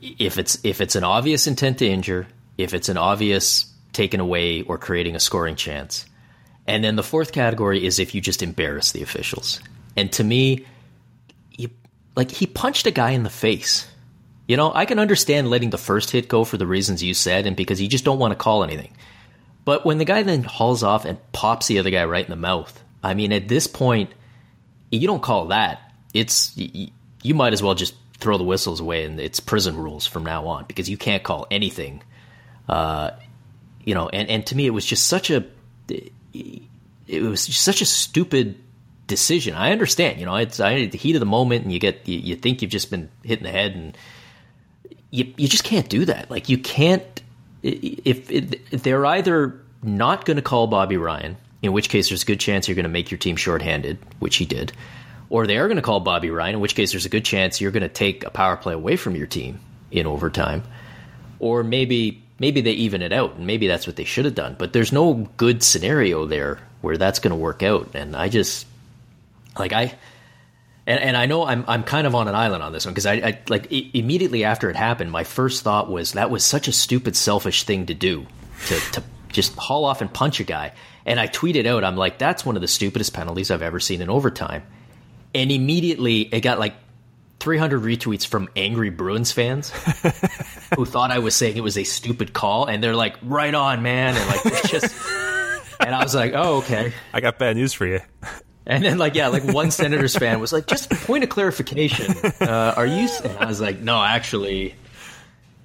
If it's if it's an obvious intent to injure, if it's an obvious taken away or creating a scoring chance, and then the fourth category is if you just embarrass the officials. And to me, you, like he punched a guy in the face. You know, I can understand letting the first hit go for the reasons you said, and because you just don't want to call anything. But when the guy then hauls off and pops the other guy right in the mouth, I mean, at this point, you don't call that. It's you, might as well just throw the whistles away and it's prison rules from now on because you can't call anything. Uh, you know, and, and to me, it was just such a it was such a stupid decision. I understand, you know, it's I, the heat of the moment, and you get you, you think you've just been hit in the head, and you you just can't do that. Like you can't if, if they're either not going to call Bobby Ryan, in which case there's a good chance you're going to make your team shorthanded, which he did, or they are going to call Bobby Ryan, in which case there's a good chance you're going to take a power play away from your team in overtime, or maybe maybe they even it out, and maybe that's what they should have done. But there's no good scenario there where that's going to work out, and I just like I and, and I know I'm I'm kind of on an island on this one because I, I, like I, immediately after it happened, my first thought was that was such a stupid, selfish thing to do to to just haul off and punch a guy. And I tweeted out, I'm like, that's one of the stupidest penalties I've ever seen in overtime. And immediately it got like 300 retweets from angry Bruins fans who thought I was saying it was a stupid call, and they're like, "Right on, man!" And like, just. And I was like, "Oh, okay." I got bad news for you. And then, like, yeah, like one Senators fan was like, just point of clarification. Uh, are you? And I was like, no, actually.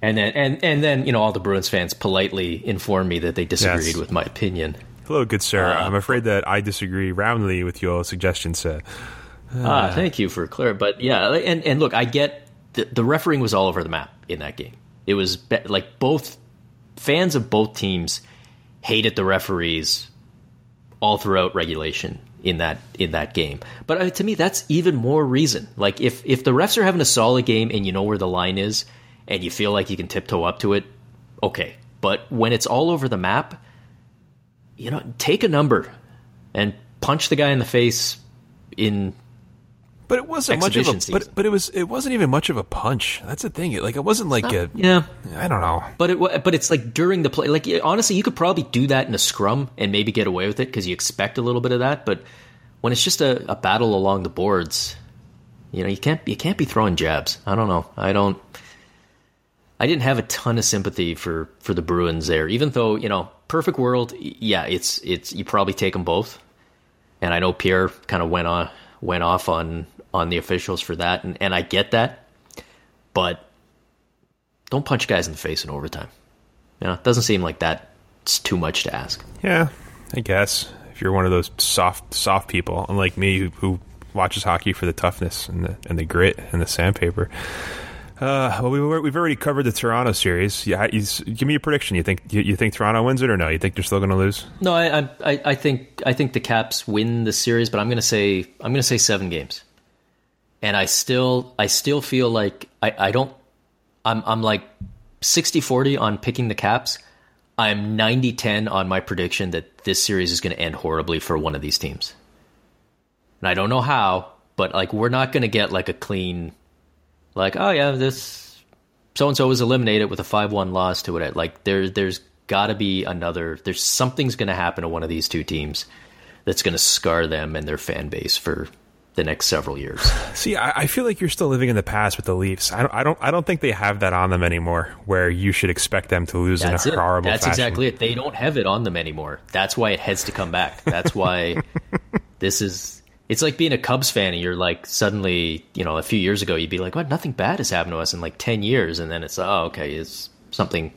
And then, and and then, you know, all the Bruins fans politely informed me that they disagreed yes. with my opinion. Hello, good sir. Uh, I'm afraid that I disagree roundly with your suggestion, sir. Uh, ah, thank you for clear. But yeah, and and look, I get the, the refereeing was all over the map in that game. It was be- like both fans of both teams hated the referees all throughout regulation in that in that game. But uh, to me, that's even more reason. Like if if the refs are having a solid game and you know where the line is and you feel like you can tiptoe up to it, okay. But when it's all over the map, you know, take a number and punch the guy in the face in but it wasn't much of a but, but it was it wasn't even much of a punch. That's the thing. Like it wasn't like a yeah. I don't know. But it but it's like during the play. Like honestly, you could probably do that in a scrum and maybe get away with it because you expect a little bit of that. But when it's just a, a battle along the boards, you know, you can't you can't be throwing jabs. I don't know. I don't. I didn't have a ton of sympathy for for the Bruins there, even though you know, perfect world. Yeah, it's it's you probably take them both. And I know Pierre kind of went on went off on on the officials for that, and, and I get that. But don't punch guys in the face in overtime. You know, it doesn't seem like that's too much to ask. Yeah, I guess if you're one of those soft soft people, unlike me, who, who watches hockey for the toughness and the and the grit and the sandpaper. Uh, well, we were, we've already covered the Toronto series. Yeah, you, give me a prediction. You think you, you, think Toronto wins it or no? You think they're still going to lose? No, I, I I think I think the Caps win the series, but I'm going to say I'm going to say seven games. And I still I still feel like I, I don't I'm I'm like 60-40 on picking the Caps. I'm 90-10 on my prediction that this series is going to end horribly for one of these teams. And I don't know how, but like we're not going to get like a clean like, oh yeah, this so and so was eliminated with a five one loss to it. Like there there's got to be another. There's something's going to happen to one of these two teams that's going to scar them and their fan base for the next several years. See, I, I, feel like you're still living in the past with the Leafs. I don't, I don't, I don't think they have that on them anymore. Where you should expect them to lose That's in a it. horrible. That's fashion. exactly it. They don't have it on them anymore. That's why it has to come back. That's why this is it's like being a Cubs fan and you're like suddenly, you know, a few years ago you'd be like, "What? Nothing bad has happened to us in like ten years," and then it's oh, okay, it's something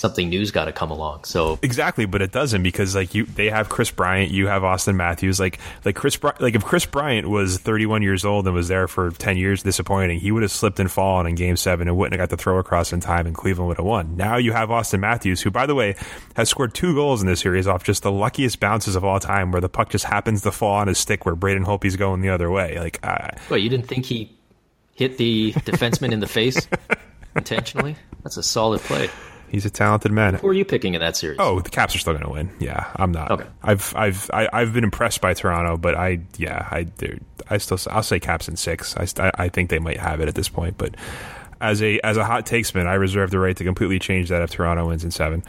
something new's got to come along. So exactly, but it doesn't because like you, they have Kris Bryant, you have Auston Matthews. Like like Kris, like if Kris Bryant was 31 years old and was there for 10 years, disappointing, he would have slipped and fallen in Game Seven and wouldn't have got the throw across in time, and Cleveland would have won. Now you have Auston Matthews, who by the way has scored two goals in this series off just the luckiest bounces of all time, where the puck just happens to fall on his stick where Braden Holtby's going the other way. Like, uh, well, you didn't think he hit the defenseman in the face intentionally? That's a solid play. He's a talented man. Who are you picking in that series? Oh, the Caps are still going to win. Yeah, I'm not. Okay. I've I've I, have i have been impressed by Toronto, but I yeah I I still I'll say Caps in six. I I think they might have it at this point, but as a as a hot takesman, I reserve the right to completely change that if Toronto wins in seven.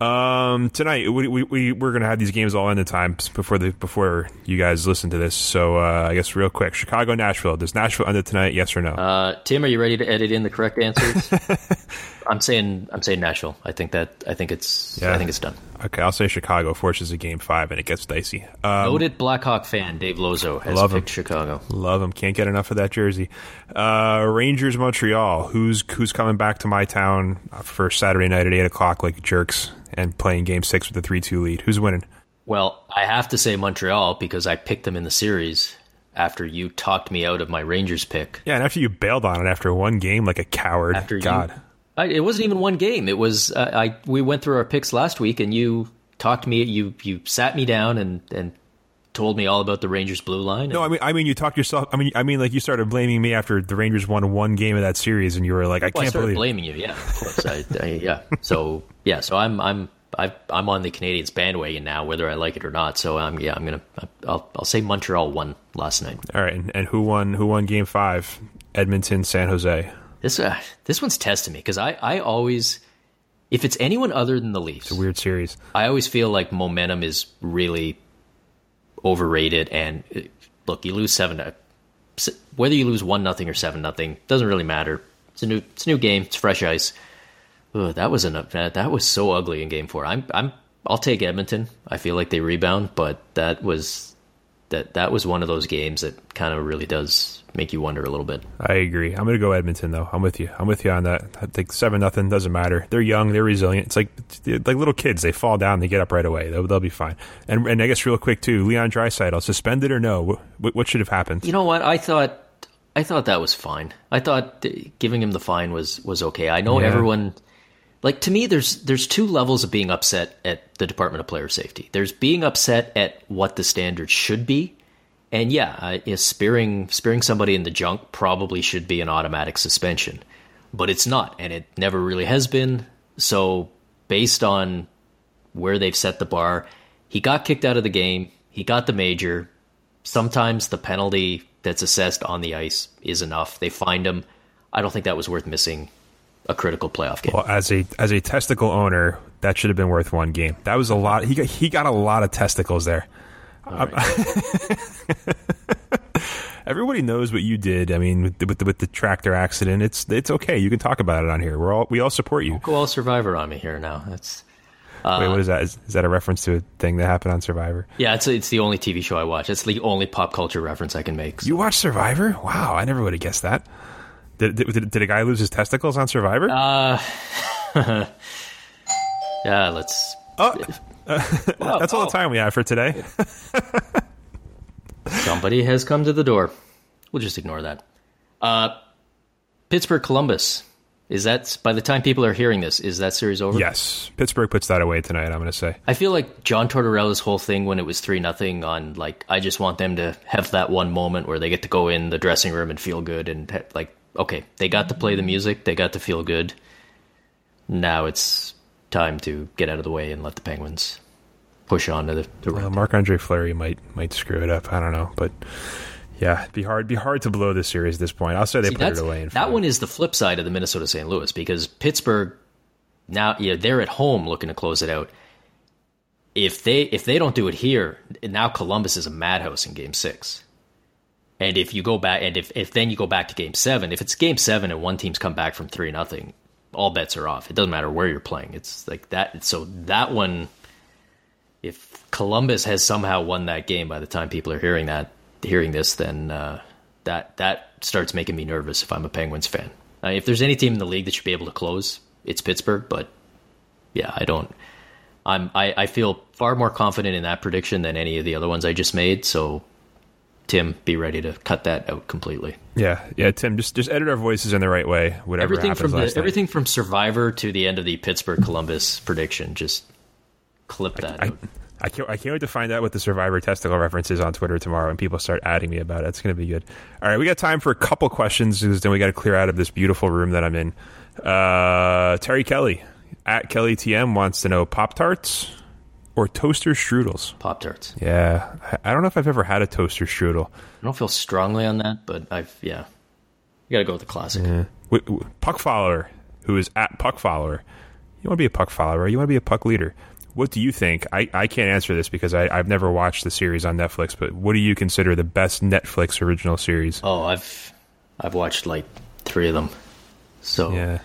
Um, tonight we, we, we we're gonna have these games all in the time before the before you guys listen to this. So uh, I guess real quick, Chicago Nashville. Does Nashville end it tonight? Yes or no? Uh, Tim, are you ready to edit in the correct answers? I'm saying I'm saying Nashville. I think that I think it's yeah. I think it's done. Okay, I'll say Chicago forces a game five and it gets dicey. Um, Noted Blackhawk fan Dave Lozo has love picked him. Chicago. Love him. Can't get enough of that jersey. Uh, Rangers Montreal. Who's who's coming back to my town for Saturday night at eight o'clock like jerks and playing Game Six with a three two lead? Who's winning? Well, I have to say Montreal because I picked them in the series after you talked me out of my Rangers pick. Yeah, and after you bailed on it after one game like a coward. After God. You, I, it wasn't even one game. It was uh, I. We went through our picks last week, and you talked me. You you sat me down and and told me all about the Rangers blue line. No, I mean, I mean, you talked yourself. I mean, I mean, like you started blaming me after the Rangers won one game of that series, and you were like, I well, can't I believe blaming you. Yeah, of course. I, I, yeah. So yeah, so I'm I'm I, am on the Canadiens bandwagon now, whether I like it or not. So um, yeah, I'm gonna I'll I'll say Montreal won last night. All right, and, and who won? Who won Game Five? Edmonton, San Jose. This uh, this one's testing me because I, I always if it's anyone other than the Leafs, it's a weird series. I always feel like momentum is really overrated. And uh, look, you lose seven, uh, whether you lose one nothing or seven nothing doesn't really matter. It's a new it's a new game. It's fresh ice. Ugh, that was an that was so ugly in Game Four. I'm I'm I'll take Edmonton. I feel like they rebound, but that was that that was one of those games that kind of really does make you wonder a little bit. I agree. I'm going to go Edmonton though. I'm with you. I'm with you on that. I think seven nothing doesn't matter. They're young. They're resilient. It's like like little kids. They fall down. They get up right away. They'll, they'll be fine. And and I guess real quick too. Leon Draisaitl suspended or no? What, what should have happened? You know what? I thought I thought that was fine. I thought uh, giving him the fine was was okay. I know yeah. everyone. Like to me, there's there's two levels of being upset at the Department of Player Safety. There's being upset at what the standards should be, and yeah, uh, spearing spearing somebody in the junk probably should be an automatic suspension, but it's not, and it never really has been. So, based on where they've set the bar, he got kicked out of the game. He got the major. Sometimes the penalty that's assessed on the ice is enough. They fined him. I don't think that was worth missing a critical playoff game. Well, as a as a testicle owner, that should have been worth one game. That was a lot. He got he got a lot of testicles there. Everybody knows what you did. I mean, with the, with the, with the tractor accident, it's it's okay. You can talk about it on here. We're all we all support you. Go all Survivor on me here now. That's uh, wait. What is that? Is, is, that a reference to a thing that happened on Survivor? Yeah, it's it's the only TV show I watch. It's the only pop culture reference I can make. So. You watch Survivor? Wow, I never would have guessed that. Did, did, did a guy lose his testicles on Survivor? Uh, yeah, let's. oh, that's all the time we have for today. Somebody has come to the door. We'll just ignore that. Uh, Pittsburgh Columbus. Is that by the time people are hearing this? Is that series over? yes, Pittsburgh puts that away tonight. I'm going to say. I feel like John Tortorella's whole thing when it was three nothing on like I just want them to have that one moment where they get to go in the dressing room and feel good and like okay they got to play the music they got to feel good. Now it's time to get out of the way and let the Penguins push on to the, the Well. Marc Andre Fleury might might screw it up. I don't know, but yeah, it'd be hard be hard to blow this series at this point. I'll say they See, put it away. In that one is the flip side of the Minnesota St. Louis because Pittsburgh now yeah they're at home looking to close it out. If they if they don't do it here, now Columbus is a madhouse in Game Six. And if you go back and if, if then you go back to Game Seven, if it's Game Seven and one team's come back from three nothing, all bets are off. It doesn't matter where you're playing. It's like that. So that one, if Columbus has somehow won that game by the time people are hearing that hearing this, then uh, that that starts making me nervous if I'm a Penguins fan. Uh, if there's any team in the league that should be able to close, it's Pittsburgh. But yeah, I don't. I'm I, I feel far more confident in that prediction than any of the other ones I just made. So Tim, be ready to cut that out completely. yeah, yeah. Tim, just just edit our voices in the right way. Whatever everything happens from the everything from Survivor to the end of the Pittsburgh Columbus prediction, just clip that I, out. I can't. I can't wait to find out what the Survivor testicle reference is on Twitter tomorrow, and people start adding me about it. It's going to be good. All right, we got time for a couple questions, because then we got to clear out of this beautiful room that I'm in. Uh, Terry Kelly at Kelly TM wants to know Pop Tarts or toaster strudels. Pop tarts. Yeah, I- don't know if I've ever had a toaster strudel. I don't feel strongly on that, but I've yeah. You got to go with the classic. W- w- puck follower, who is at puck follower. You want to be a puck follower. You want to be a puck leader. What do you think? I, I can't answer this because I, I've never watched the series on Netflix. But what do you consider the best Netflix original series? Oh, I've I've watched like three of them. So Yeah.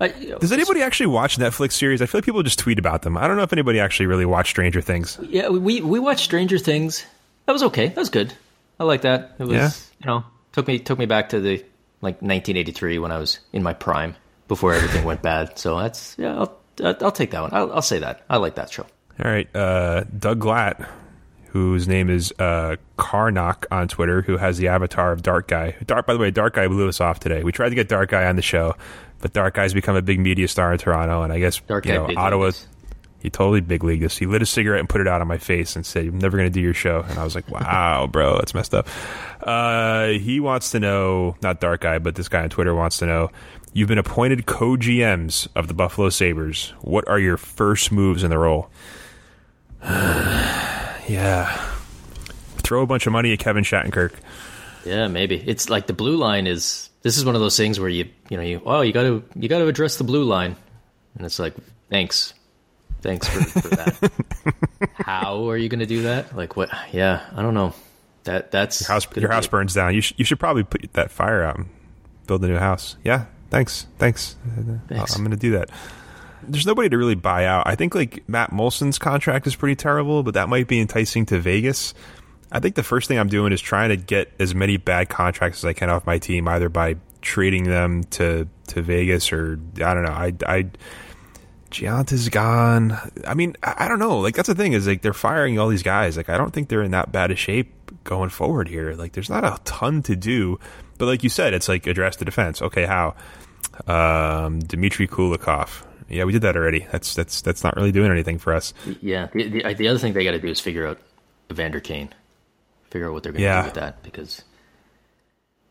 Does anybody actually watch Netflix series? I feel like people just tweet about them. I don't know if anybody actually really watched Stranger Things. yeah, we we watched Stranger Things. That was okay. That was good. I like that. It was Yeah. you know took me took me back to the like 1983 when I was in my prime before everything went bad. So that's yeah. I'll I'll take that one. I'll, I'll say that. I like that show. All right, uh, Doug Glatt, whose name is uh, Karnak on Twitter, who has the avatar of Dark Guy. Dark, by the way, Dark Guy blew us off today. We tried to get Dark Guy on the show, but Dark Guy's become a big media star in Toronto, and I guess Dark you know Ottawa. Leagues. He totally big leagued us. He lit a cigarette and put it out on my face and said, "I'm never going to do your show." And I was like, "Wow, bro, that's messed up." Uh, he wants to know, not Dark Guy, but this guy on Twitter wants to know. You've been appointed co-GMs of the Buffalo Sabres. What are your first moves in the role? yeah, throw a bunch of money at Kevin Shattenkirk. Yeah, maybe it's like the blue line is. This is one of those things where you you know you oh you got to you got to address the blue line, and it's like thanks, thanks for, for that. How are you going to do that? Like what? Yeah, I don't know. That that's House, gonna your house burns down. You, sh- you should probably put that fire out and build a new house. Yeah, thanks, thanks. Thanks. I'm going to do that. There's nobody to really buy out. I think like Matt Moulson's contract is pretty terrible, but that might be enticing to Vegas. I think the first thing I'm doing is trying to get as many bad contracts as I can off my team, either by trading them to to Vegas or I don't know. I I Gianta's gone. I mean, I I don't know. Like that's the thing is like they're firing all these guys. Like I don't think they're in that bad a shape going forward here. Like there's not a ton to do. But like you said, it's like address the defense. Okay, how? Um, Dmitry Kulikov. Yeah, we did that already. That's that's that's not really doing anything for us. Yeah, the, the, the other thing they got to do is figure out Evander Kane, figure out what they're going to Yeah. do with that because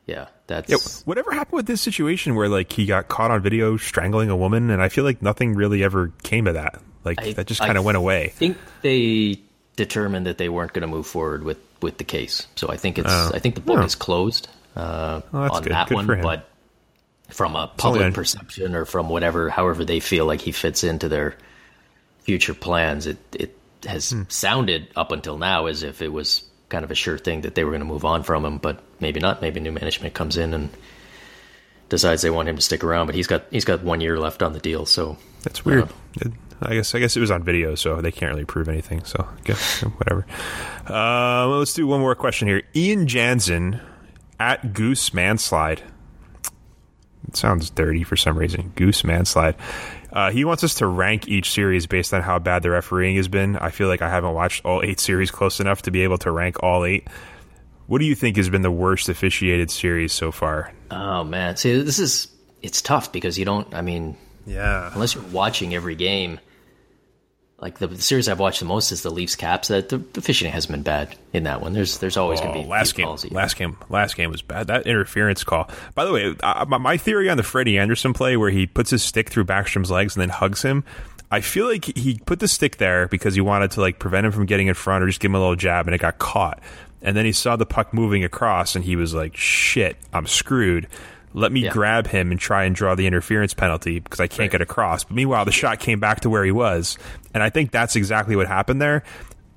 yeah, that's Yeah, whatever happened with this situation where like he got caught on video strangling a woman, and I feel like nothing really ever came of that. Like I- that just kind of went away. I think they determined that they weren't going to move forward with, with the case. So I think it's I think the book Oh. is closed uh, Oh, on good. that Good one. But from a public on- perception or from whatever, however they feel like he fits into their future plans, it it has Hmm. sounded up until now as if it was kind of a sure thing that they were going to move on from him. But maybe not. Maybe new management comes in and decides they want him to stick around. But he's got he's got one year left on the deal. So That's weird. It- I guess I guess it was on video, so they can't really prove anything. So guess whatever. Uh, well, let's do one more question here. Ian Jansen at Goose Manslide. It sounds dirty for some reason. Goose Manslide. Uh, he wants us to rank each series based on how bad the refereeing has been. I feel like I haven't watched all eight series close enough to be able to rank all eight. What do you think has been the worst officiated series so far? Oh man, see, this is it's tough because you don't. I mean, yeah, unless you're watching every game. Like the, series I've watched the most is the Leafs Caps. That the, the officiating hasn't been bad in that one. There's there's always oh, going to be last game. Last game, last game was bad. That interference call. By the way, uh, my theory on the Freddie Andersen play where he puts his stick through Backstrom's legs and then hugs him. I feel like he put the stick there because he wanted to like prevent him from getting in front or just give him a little jab, and it got caught. And then he saw the puck moving across, and he was like, "Shit, I'm screwed." Let me yeah. grab him and try and draw the interference penalty because I can't right. get across. But meanwhile, the shot came back to where he was. And I think that's exactly what happened there.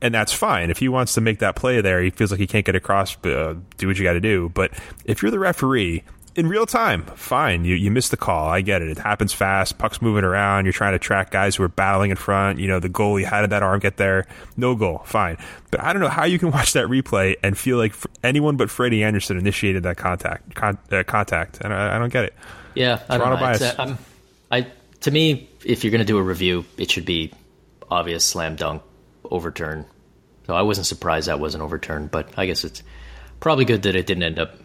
And that's fine. If he wants to make that play there, he feels like he can't get across, uh, do what you got to do. But if you're the referee in real time, fine. You you missed the call. I get it. It happens fast. Puck's moving around. You're trying to track guys who are battling in front. You know the goalie. How did that arm get there? No goal. Fine. But I don't know how you can watch that replay and feel like anyone but Freddie Andersen initiated that contact. Con, uh, contact, and I, I, don't get it. Yeah, Toronto bias. Uh, I to me, if you're going to do a review, it should be obvious slam dunk overturn. So I wasn't surprised that wasn't overturned, but I guess it's probably good that it didn't end up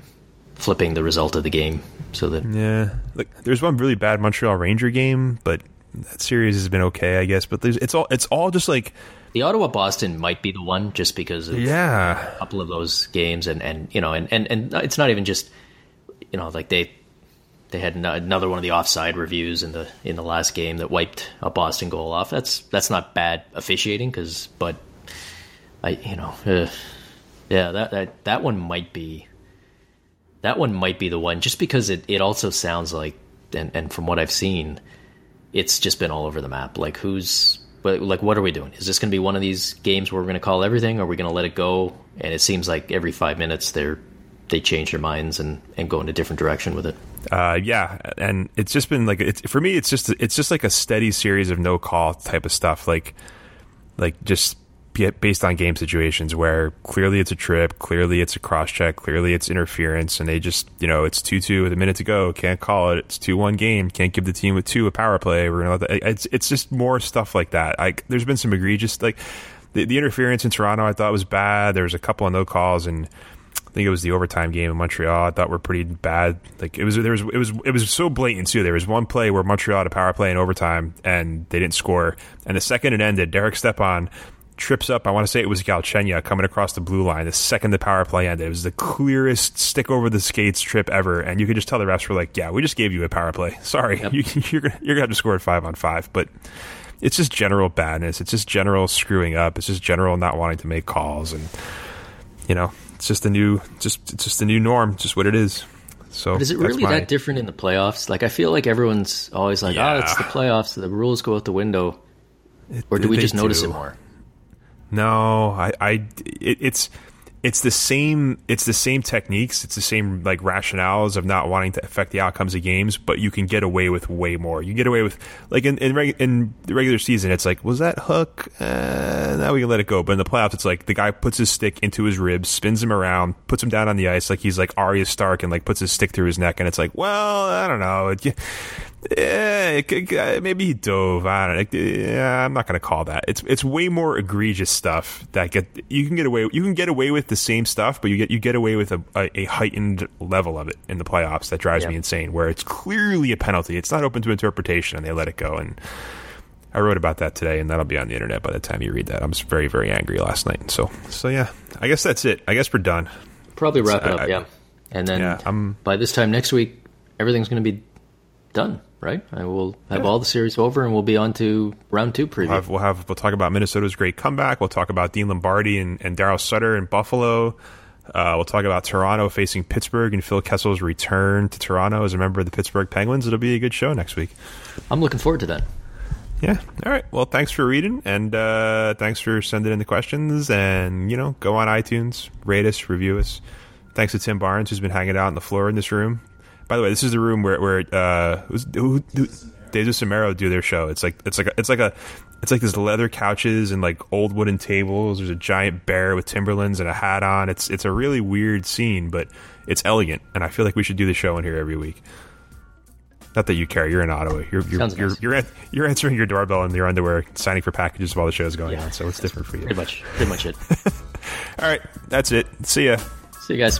flipping the result of the game. So that yeah, like there's one really bad Montreal Ranger game, but that series has been okay, I guess. But there's it's all it's all just like the Ottawa Boston might be the one just because of yeah a couple of those games and and you know and and and it's not even just you know like they they had another one of the offside reviews in the in the last game that wiped a Boston goal off. That's that's not bad officiating because but I you know uh, yeah that that that one might be that one might be the one just because it, it also sounds like and, and from what I've seen, it's just been all over the map. Like who's like what are we doing? Is this going to be one of these games where we're going to call everything, or are we going to let it go? And it seems like every five minutes they're they change their minds and, and go in a different direction with it. Uh, yeah, and it's just been like it's for me. It's just it's just like a steady series of no call type of stuff. Like like just based on game situations where clearly it's a trip, clearly it's a cross check, clearly it's interference, and they just, you know, it's 2 2 with a minute to go, can't call it. It's 2 1 game, can't give the team with two a power play. We're gonna that, it's, it's just more stuff like that. I, there's been some egregious, like, the, the interference in Toronto I thought was bad. There was a couple of no calls, and I think it was the overtime game in Montreal. I thought were pretty bad. Like it was, there was, it was, it was so blatant too. There was one play where Montreal had a power play in overtime and they didn't score. And the second it ended, Derek Stepan trips up. I want to say it was Galchenyuk coming across the blue line the second the power play ended. It was the clearest stick over the skates trip ever, and you could just tell the refs were like, "Yeah, we just gave you a power play. Sorry, yep. you, are gonna, you're gonna have to score at five on five. But it's just general badness. It's just general screwing up. It's just general not wanting to make calls, and you know, it's just a new, just it's just a new norm. Just what it is. So, but is it really my, that different in the playoffs? Like, I feel like everyone's always like, yeah. "Oh, it's the playoffs. The rules go out the window." It, or do we just notice it more? No, I, I it, it's it's the same it's the same techniques it's the same like rationales of not wanting to affect the outcomes of games but you can get away with way more. You get away with like in in, reg, in the regular season it's like was that hook? Uh, now we can let it go. But in the playoffs it's like the guy puts his stick into his ribs spins him around puts him down on the ice like he's like Arya Stark and like puts his stick through his neck and it's like well I don't know. It, yeah, uh, maybe he dove. I don't know. Yeah, I'm not going to call that. It's it's way more egregious stuff that get you can get away. You can get away with the same stuff, but you get you get away with a, a, a heightened level of it in the playoffs that drives me insane. Where it's clearly a penalty. It's not open to interpretation, and they let it go. And I wrote about that today, and that'll be on the internet by the time you read that. I was very very angry last night. So so yeah, I guess that's it. I guess we're done. Probably wrap it up. I, yeah, and then yeah, by this time next week, everything's going to be done right? I will have yeah. all the series over, and we'll be on to round two preview. We'll have, we'll have we'll talk about Minnesota's great comeback. We'll talk about Dean Lombardi and, and Daryl Sutter in Buffalo. Uh, we'll talk about Toronto facing Pittsburgh and Phil Kessel's return to Toronto as a member of the Pittsburgh Penguins. It'll be a good show next week. I'm looking forward to that. Yeah. All right. Well, thanks for reading and uh, thanks for sending in the questions. And, you know, go on iTunes, rate us, review us. Thanks to Tim Barnes, who's been hanging out on the floor in this room. By the way, this is the room where where uh, who, who, Samaro do their show. It's like it's like a, it's like a it's like these leather couches and like old wooden tables. There's a giant bear with Timberlands and a hat on. It's it's a really weird scene, but it's elegant, and I feel like we should do the show in here every week. Not that you care. You're in Ottawa. You're you're you're, nice. you're, you're answering your doorbell in your underwear, signing for packages while the show's going Yeah. on. So it's different for you. Pretty much, pretty much it. All right, that's it. See ya. See you guys.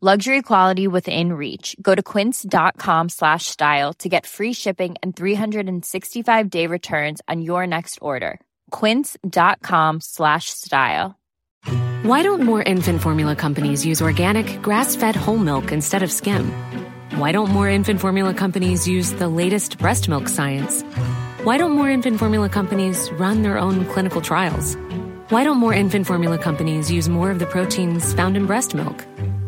Luxury quality within reach. Go to quince.com slash style to get free shipping and 365 day returns on your next order. Quince.com slash style. Why don't more infant formula companies use organic, grass fed whole milk instead of skim? Why don't more infant formula companies use the latest breast milk science? Why don't more infant formula companies run their own clinical trials? Why don't more infant formula companies use more of the proteins found in breast milk?